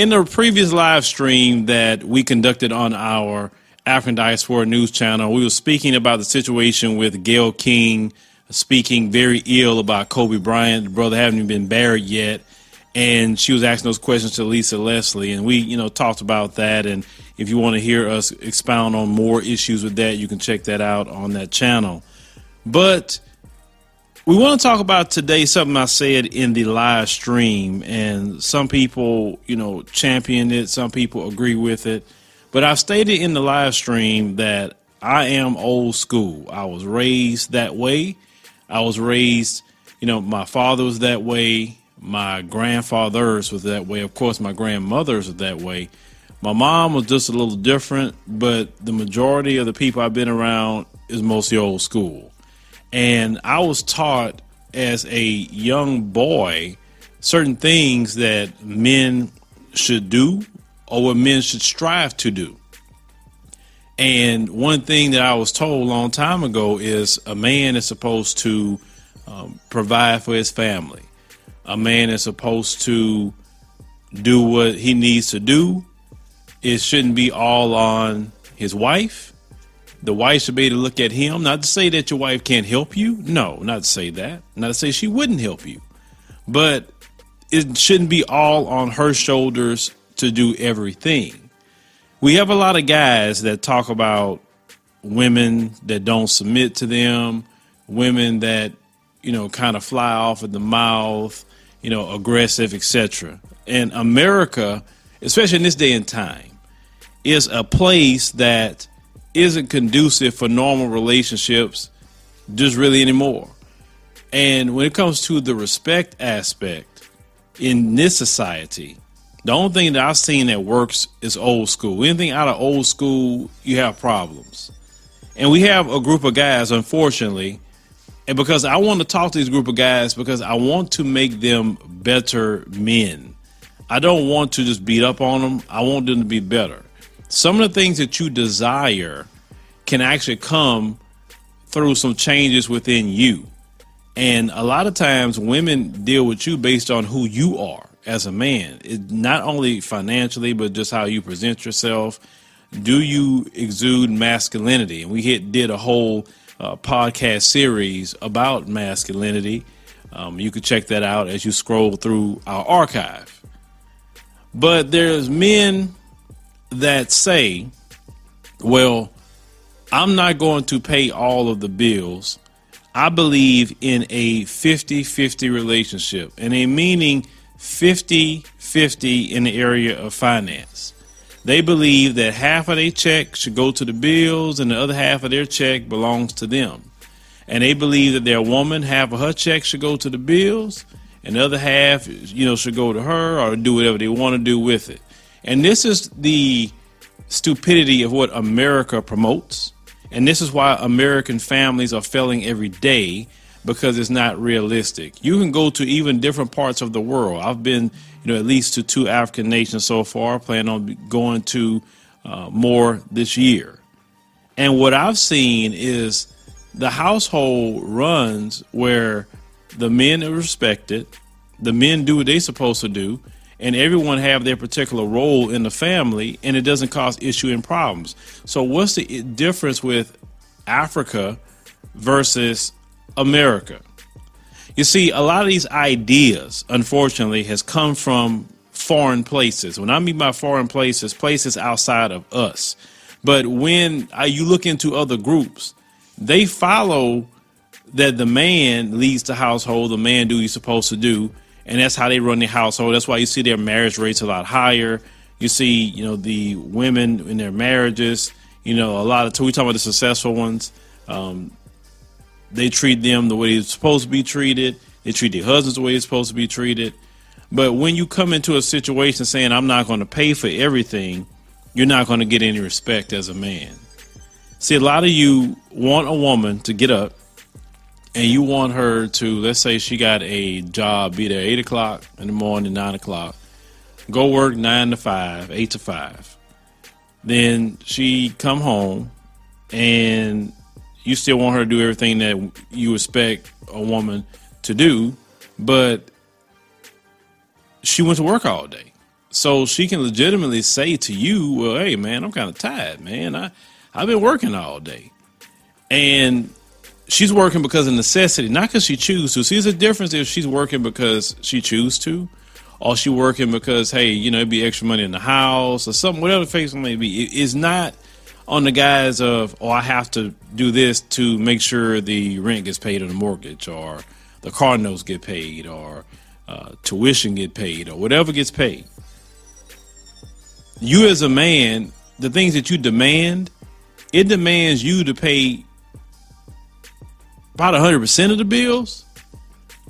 in the previous live stream that we conducted on our African Diaspora News channel, we were speaking about the situation with Gayle King speaking very ill about Kobe Bryant. The brother hadn't been buried yet. And she was asking those questions to Lisa Leslie. And we, you know, talked about that. And if you want to hear us expound on more issues with that, you can check that out on that channel. But we want to talk about today something I said in the live stream, and some people, you know, champion it, some people agree with it. But I've stated in the live stream that I am old school. I was raised that way. I was raised, you know, my father was that way. My grandfathers was that way. Of course, my grandmothers was that way. My mom was just a little different, but the majority of the people I've been around is mostly old school. And I was taught as a young boy certain things that men should do or what men should strive to do. And one thing that I was told a long time ago is a man is supposed to um, provide for his family. A man is supposed to do what he needs to do. It shouldn't be all on his wife the wife should be able to look at him. Not to say that your wife can't help you. No, not to say that. Not to say she wouldn't help you. But it shouldn't be all on her shoulders to do everything. We have a lot of guys that talk about women that don't submit to them, women that, you know, kind of fly off at the mouth, you know, aggressive, etc. And America, especially in this day and time, is a place that isn't conducive for normal relationships just really anymore. And when it comes to the respect aspect in this society, the only thing that I've seen that works is old school. Anything out of old school, you have problems. And we have a group of guys, unfortunately, and because I want to talk to this group of guys because I want to make them better men. I don't want to just beat up on them. I want them to be better some of the things that you desire can actually come through some changes within you. And a lot of times women deal with you based on who you are as a man. It, not only financially, but just how you present yourself. Do you exude masculinity? And we hit, did a whole uh, podcast series about masculinity. Um, you can check that out as you scroll through our archive. But there's men that say, well, I'm not going to pay all of the bills. I believe in a 50 50 relationship, and a meaning 50 50 in the area of finance. They believe that half of their check should go to the bills and the other half of their check belongs to them. And they believe that their woman, half of her check should go to the bills and the other half, you know, should go to her or do whatever they want to do with it. And this is the stupidity of what America promotes. And this is why American families are failing every day because it's not realistic. You can go to even different parts of the world. I've been, you know, at least to two African nations so far, plan on going to uh, more this year. And what I've seen is the household runs where the men are respected, the men do what they're supposed to do, and everyone have their particular role in the family and it doesn't cause issue and problems. So what's the difference with africa versus america? You see a lot of these ideas unfortunately has come from foreign places. When i mean by foreign places places outside of us. But when you look into other groups they follow that the man leads the household the man do he's supposed to do and that's how they run the household. That's why you see their marriage rates a lot higher. You see, you know, the women in their marriages. You know, a lot of we talk about the successful ones. Um, they treat them the way they're supposed to be treated. They treat their husbands the way they're supposed to be treated. But when you come into a situation saying, I'm not going to pay for everything, you're not going to get any respect as a man. See, a lot of you want a woman to get up and you want her to let's say she got a job be there eight o'clock in the morning nine o'clock go work nine to five eight to five then she come home and you still want her to do everything that you expect a woman to do but she went to work all day So she can legitimately say to you, well, hey, man, I'm kind of tired, man. I, I've been working all day. And she's working because of necessity, not because she chooses to. See, there's a difference if she's working because she chooses to, or she working because, hey, you know, it'd be extra money in the house or something, whatever the case may be. It is not on the guise of, oh, I have to do this to make sure the rent gets paid on the mortgage or the car notes get paid or uh, tuition get paid or whatever gets paid. You as a man, the things that you demand, it demands you to pay about 100% of the bills,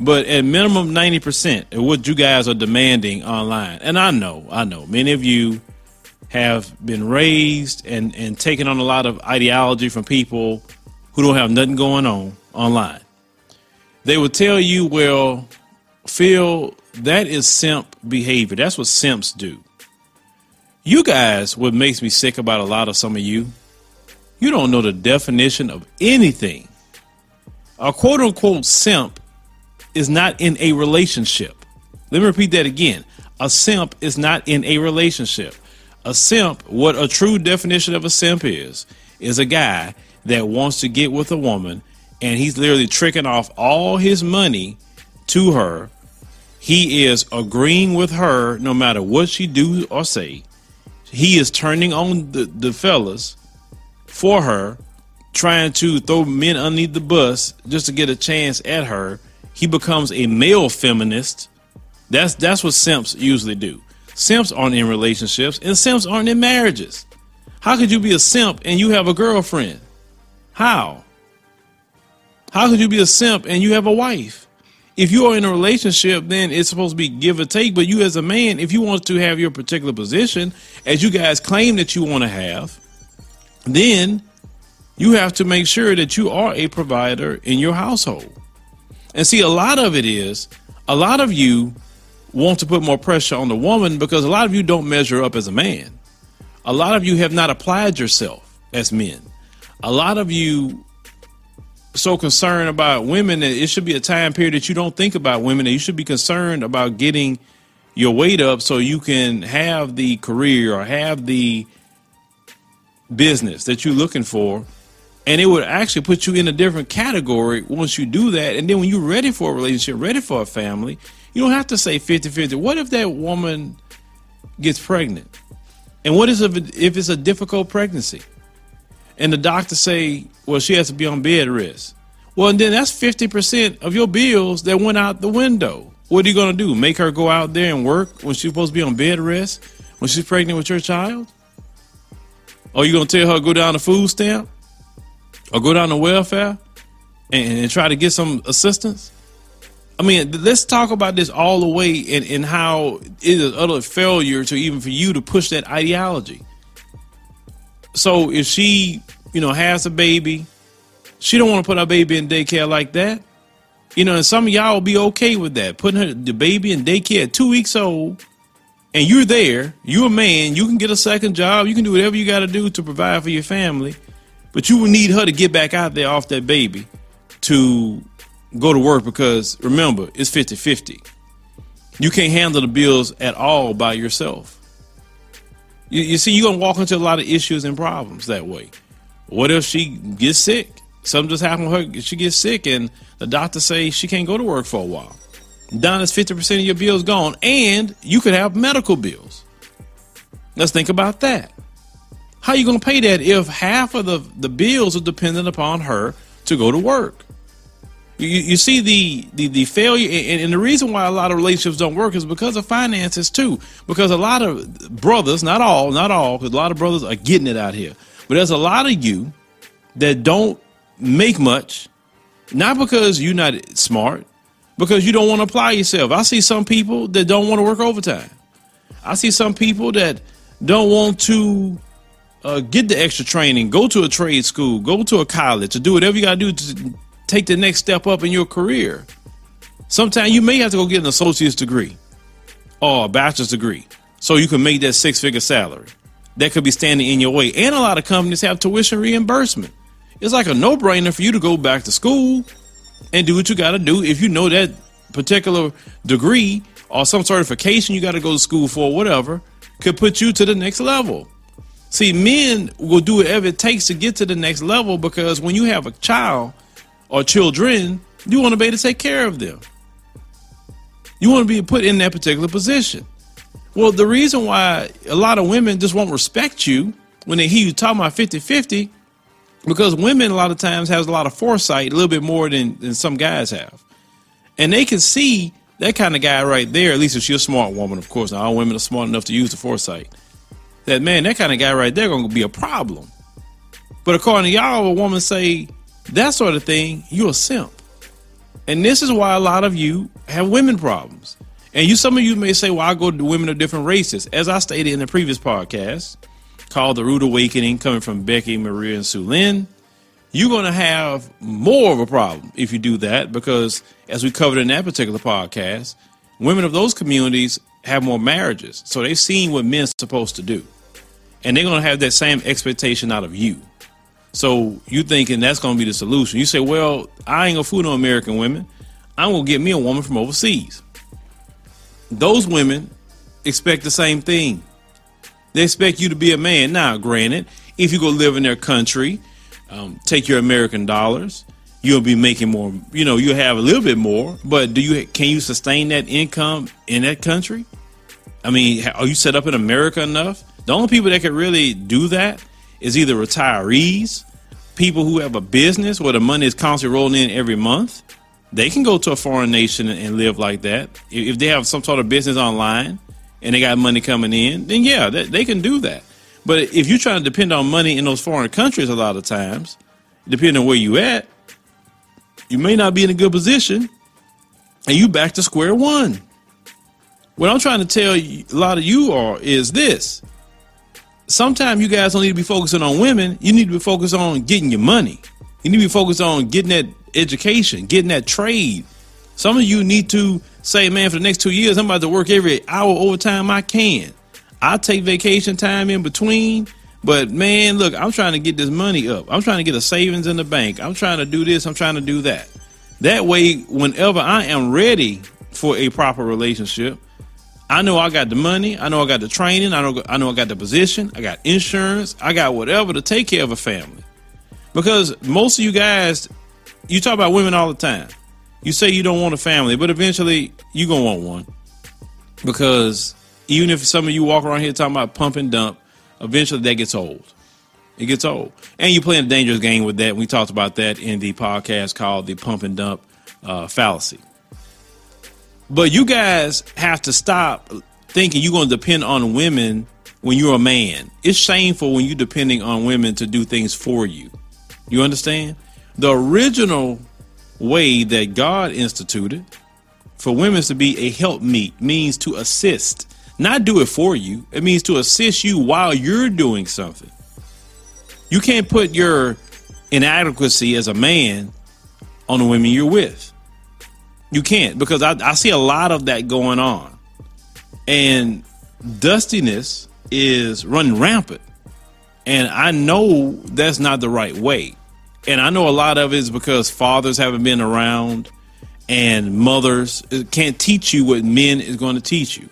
but at minimum 90% of what you guys are demanding online. And I know, I know, many of you have been raised and, and taken on a lot of ideology from people who don't have nothing going on online. They will tell you, well, Phil, that is simp behavior. That's what simps do. You guys, what makes me sick about a lot of some of you, you don't know the definition of anything. A quote unquote simp is not in a relationship. Let me repeat that again. A simp is not in a relationship. A simp, what a true definition of a simp is, is a guy that wants to get with a woman and he's literally tricking off all his money to her. He is agreeing with her no matter what she do or say. He is turning on the, the fellas for her, trying to throw men underneath the bus just to get a chance at her. He becomes a male feminist. That's that's what simps usually do. Simps aren't in relationships, and simps aren't in marriages. How could you be a simp and you have a girlfriend? How? How could you be a simp and you have a wife? If you are in a relationship, then it's supposed to be give or take. But you, as a man, if you want to have your particular position, as you guys claim that you want to have, then you have to make sure that you are a provider in your household. And see, a lot of it is a lot of you want to put more pressure on the woman because a lot of you don't measure up as a man. A lot of you have not applied yourself as men. A lot of you so concerned about women that it should be a time period that you don't think about women and you should be concerned about getting your weight up so you can have the career or have the business that you're looking for and it would actually put you in a different category once you do that and then when you're ready for a relationship ready for a family you don't have to say 50-50 what if that woman gets pregnant and what is if, it's a difficult pregnancy and the doctor say, well, she has to be on bed rest. Well, and then that's 50% of your bills that went out the window. What are you going to do? Make her go out there and work when she's supposed to be on bed rest when she's pregnant with your child? Or you going to tell her go down to food stamp or go down to welfare and, and try to get some assistance? I mean, let's talk about this all the way and, and how it is utter failure to even for you to push that ideology. So if she, you know, has a baby, she don't want to put her baby in daycare like that. You know, and some of y'all will be okay with that. Putting her the baby in daycare at two weeks old, and you're there, you're a man, you can get a second job, you can do whatever you gotta do to provide for your family, but you will need her to get back out there off that baby to go to work because remember, it's 50-50. You can't handle the bills at all by yourself. You, you see, you're gonna walk into a lot of issues and problems that way. What if she gets sick? Something just happened with her. She gets sick, and the doctor say she can't go to work for a while. Down is fifty percent of your bills gone, and you could have medical bills. Let's think about that. How are you going to pay that if half of the, the bills are dependent upon her to go to work? You, you see the, the, the failure, and, and, the reason why a lot of relationships don't work is because of finances too. Because a lot of brothers, not all, not all, because a lot of brothers are getting it out here. But there's a lot of you that don't make much, not because you're not smart, because you don't want to apply yourself. I see some people that don't want to work overtime. I see some people that don't want to uh, get the extra training, go to a trade school, go to a college, to do whatever you got to do to take the next step up in your career. Sometimes you may have to go get an associate's degree or a bachelor's degree so you can make that six figure salary. That could be standing in your way. And a lot of companies have tuition reimbursement. It's like a no brainer for you to go back to school and do what you got to do if you know that particular degree or some certification you got to go to school for, whatever, could put you to the next level. See, men will do whatever it takes to get to the next level because when you have a child or children, you want to be able to take care of them. You want to be put in that particular position. Well, the reason why a lot of women just won't respect you when they hear you talking about 50 50, because women a lot of times has a lot of foresight, a little bit more than, than some guys have. And they can see that kind of guy right there, at least if she's a smart woman, of course. Now, all women are smart enough to use the foresight. That man, that kind of guy right there to be a problem. But according to y'all, a woman say that sort of thing, you're a simp. And this is why a lot of you have women problems. And you, some of you may say, well, I go to women of different races. As I stated in the previous podcast called The Rude Awakening, coming from Becky, Maria, and Sue Lynn, you're to have more of a problem if you do that because, as we covered in that particular podcast, women of those communities have more marriages. So they've seen what men's supposed to do. And they're going to have that same expectation out of you. So you thinking that's going to be the solution. You say, well, I ain't going to fool no American women. I'm going to get me a woman from overseas those women expect the same thing. They expect you to be a man. Now, granted, if you go live in their country, um, take your American dollars, you'll be making more. You know, you'll have a little bit more. But do you can you sustain that income in that country? I mean, are you set up in America enough? The only people that can really do that is either retirees, people who have a business where the money is constantly rolling in every month, they can go to a foreign nation and live like that. If they have some sort of business online and they got money coming in, then yeah, they can do that. But if you're trying to depend on money in those foreign countries, a lot of times, depending on where you at, you may not be in a good position, and you back to square one. What I'm trying to tell you, a lot of you are is this: sometimes you guys don't need to be focusing on women. You need to be focused on getting your money. You need to be focused on getting that education, getting that trade. Some of you need to say, man, for the next two years, I'm about to work every hour overtime I can. I take vacation time in between, but man, look, I'm trying to get this money up. I'm trying to get a savings in the bank. I'm trying to do this. I'm trying to do that. That way, whenever I am ready for a proper relationship, I know I got the money. I know I got the training. I know I know I got the position. I got insurance. I got whatever to take care of a family. Because most of you guys you talk about women all the time. You say you don't want a family, but eventually you gonna want one because even if some of you walk around here talking about pump and dump, eventually that gets old. It gets old, and you're playing a dangerous game with that. We talked about that in the podcast called the pump and dump uh, fallacy. But you guys have to stop thinking you're going to depend on women when you're a man. It's shameful when you're depending on women to do things for you. You understand? The original way that God instituted for women to be a helpmeet means to assist, not do it for you. It means to assist you while you're doing something. You can't put your inadequacy as a man on the women you're with. You can't because I, I see a lot of that going on. And dustiness is running rampant. And I know that's not the right way and I know a lot of it is because fathers haven't been around and mothers can't teach you what men is going to teach you.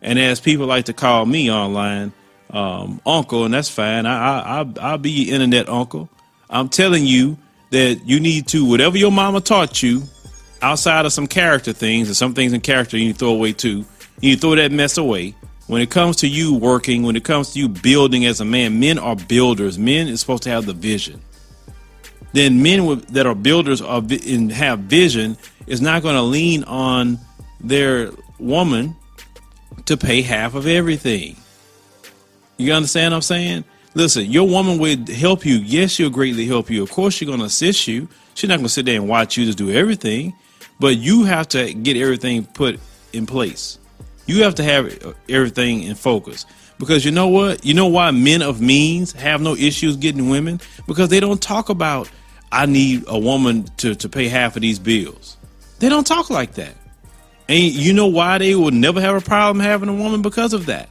And as people like to call me online, um, uncle, and that's fine. I, I, I'll be your internet uncle. I'm telling you that you need to, whatever your mama taught you, outside of some character things, and some things in character you throw away too, you throw that mess away. When it comes to you working, when it comes to you building as a man, men are builders. Men is supposed to have the vision then men with, that are builders of and have vision is not going to lean on their woman to pay half of everything. You understand what I'm saying? Listen, your woman would help you. Yes, she'll greatly help you. Of course, she's going to assist you. She's not going to sit there and watch you just do everything, but you have to get everything put in place. You have to have everything in focus. Because you know what? You know why men of means have no issues getting women? Because they don't talk about I need a woman to, to pay half of these bills. They don't talk like that. And you know why they would never have a problem having a woman because of that.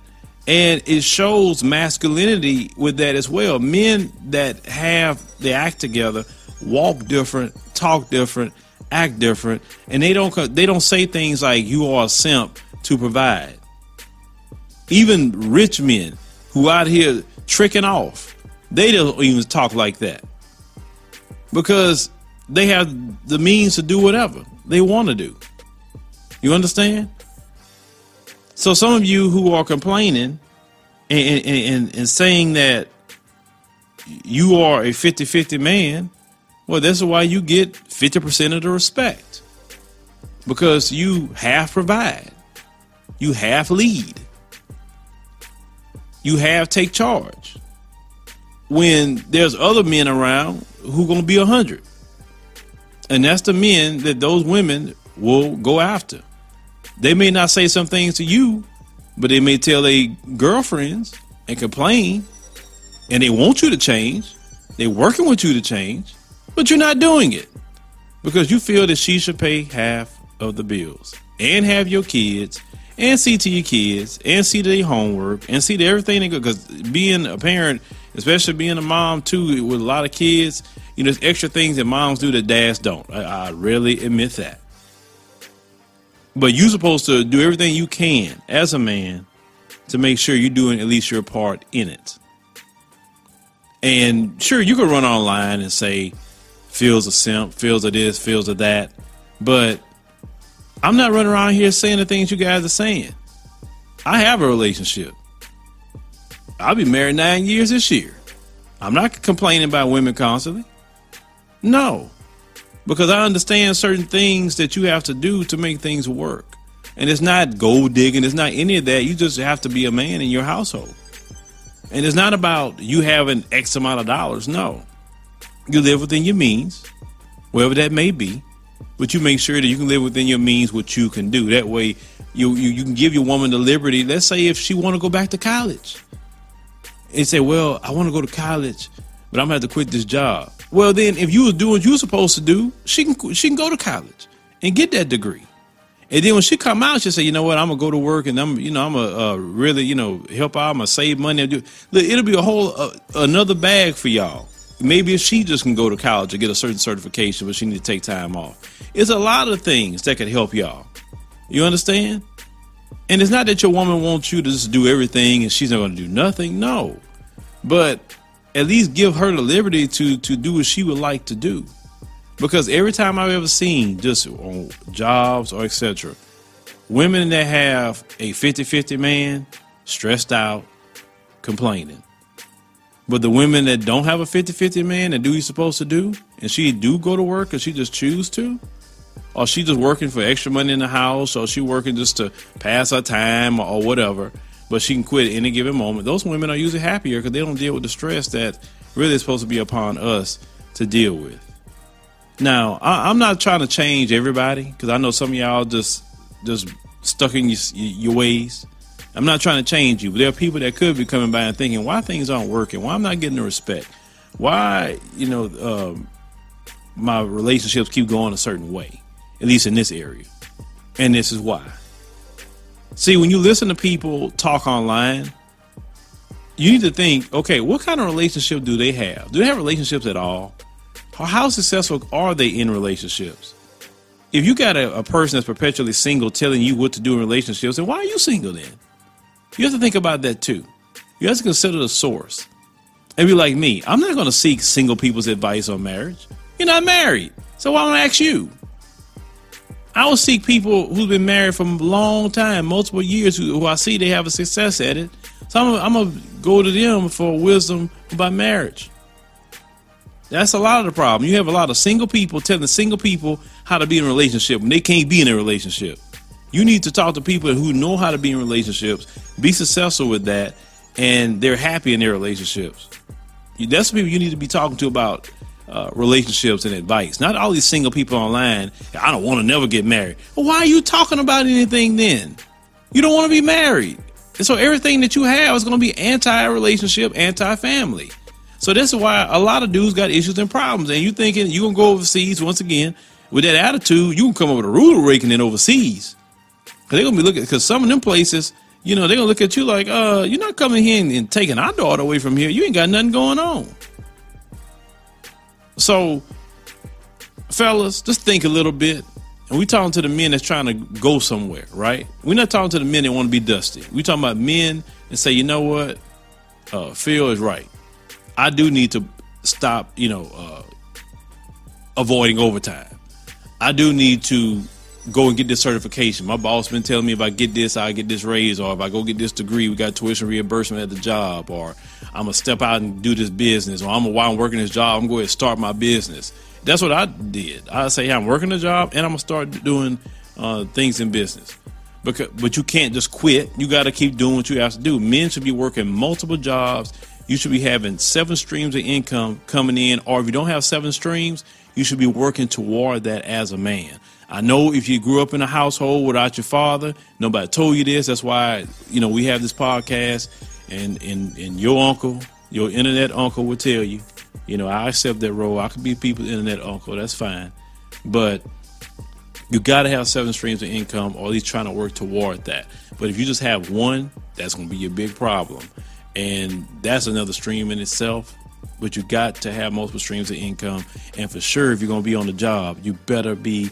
And it shows masculinity with that as well. Men that have they act together walk different, talk different, act different, and they don't they don't say things like you are a simp to provide. Even rich men who out here tricking off, they don't even talk like that because they have the means to do whatever they want to do. You understand? So some of you who are complaining and, and, and, saying that you are a 50-50 man, well, that's why you get 50% of the respect. Because you half provide. You half lead. You half take charge. When there's other men around who to be a 100. And that's the men that those women will go after. They may not say some things to you, but they may tell their girlfriends and complain, and they want you to change. They're working with you to change, but you're not doing it because you feel that she should pay half of the bills and have your kids and see to your kids and see to their homework and see to everything they go. Because being a parent, especially being a mom too, with a lot of kids, you know, there's extra things that moms do that dads don't. I, I really admit that. But you're supposed to do everything you can as a man to make sure you're doing at least your part in it. And sure, you can run online and say, Phil's a simp, Phil's of this, Phil's of that. But I'm not running around here saying the things you guys are saying. I have a relationship. I'll be married nine years this year. I'm not complaining about women constantly. No because I understand certain things that you have to do to make things work. And it's not gold digging, it's not any of that. You just have to be a man in your household. And it's not about you having X amount of dollars. No. You live within your means, wherever that may be, but you make sure that you can live within your means what you can do. That way you you, you can give your woman the liberty. Let's say if she want to go back to college. And say, Well, I want to go to college, but I'm gonna have to quit this job. Well, then, if you was doing what you were supposed to do, she can she can go to college and get that degree. And then when she come out, she say, you know what, I'm gonna go to work and I'm, you know, I'm gonna uh, really, you know, help out. I'm gonna save money. Look, it'll be a whole uh, another bag for y'all. Maybe if she just can go to college and get a certain certification, but she need to take time off. It's a lot of things that could help y'all. You understand? And it's not that your woman wants you to just do everything and she's not gonna do nothing. No, but at least give her the liberty to to do what she would like to do. Because every time I've ever seen, just on jobs or etc., women that have a 50-50 man stressed out, complaining. But the women that don't have a 50-50 man and do you're supposed to do, and she do go to work or she just choose to, or she just working for extra money in the house, or she working just to pass her time or whatever, but she can quit at any given moment. Those women are usually happier because they don't deal with the stress that really is supposed to be upon us to deal with. Now, I, am not trying to change everybody because I know some of y'all just just stuck in your, your ways. I'm not trying to change you, but there are people that could be coming by and thinking why things aren't working, why I'm not getting the respect, why you know um, my relationships keep going a certain way, at least in this area, and this is why. See, when you listen to people talk online, you need to think, okay, what kind of relationship do they have? Do they have relationships at all? How successful are they in relationships? If you got a, a person that's perpetually single telling you what to do in relationships, then why are you single then? You have to think about that too. You have to consider the source. And be like me, I'm not going to seek single people's advice on marriage. You're not married. So why don't I ask you? I will seek people who've been married for a long time, multiple years, who, who I see they have a success at it. So I'm, I'm to go to them for wisdom about marriage. That's a lot of the problem. You have a lot of single people telling single people how to be in a relationship when they can't be in a relationship. You need to talk to people who know how to be in relationships, be successful with that, and they're happy in their relationships. That's the people you need to be talking to about uh, relationships and advice. Not all these single people online. I don't want to never get married. Well, why are you talking about anything then? You don't want to be married. And so everything that you have is going to be anti-relationship, anti-family. So this is why a lot of dudes got issues and problems. And you thinking you gonna go overseas once again with that attitude, you can come up with a ruler in overseas. Cause they're gonna be looking because some of them places, you know, they're gonna look at you like, uh, you're not coming here and, and taking our daughter away from here. You ain't got nothing going on. So, fellas, just think a little bit. And we talking to the men that's trying to go somewhere, right? We're not talking to the men that want to be dusty. We talking about men and say, you know what, uh, Phil is right. I do need to stop, you know, uh, avoiding overtime. I do need to go and get this certification. My boss been telling me if I get this, I get this raise, or if I go get this degree, we got tuition reimbursement at the job, or I'm gonna step out and do this business, or I'm gonna while I'm working this job, I'm going to start my business. That's what I did. I say, hey, I'm working a job, and I'm gonna start doing uh, things in business. Because, but you can't just quit. You got to keep doing what you have to do. Men should be working multiple jobs. You should be having seven streams of income coming in, or if you don't have seven streams, you should be working toward that as a man. I know if you grew up in a household without your father, nobody told you this. That's why you know we have this podcast, and and and your uncle, your internet uncle, will tell you. You know, I accept that role. I could be people's internet uncle. That's fine, but you got to have seven streams of income, or at least trying to work toward that. But if you just have one, that's going to be your big problem, and that's another stream in itself but you got to have multiple streams of income. And for sure, if you're going to be on the job, you better be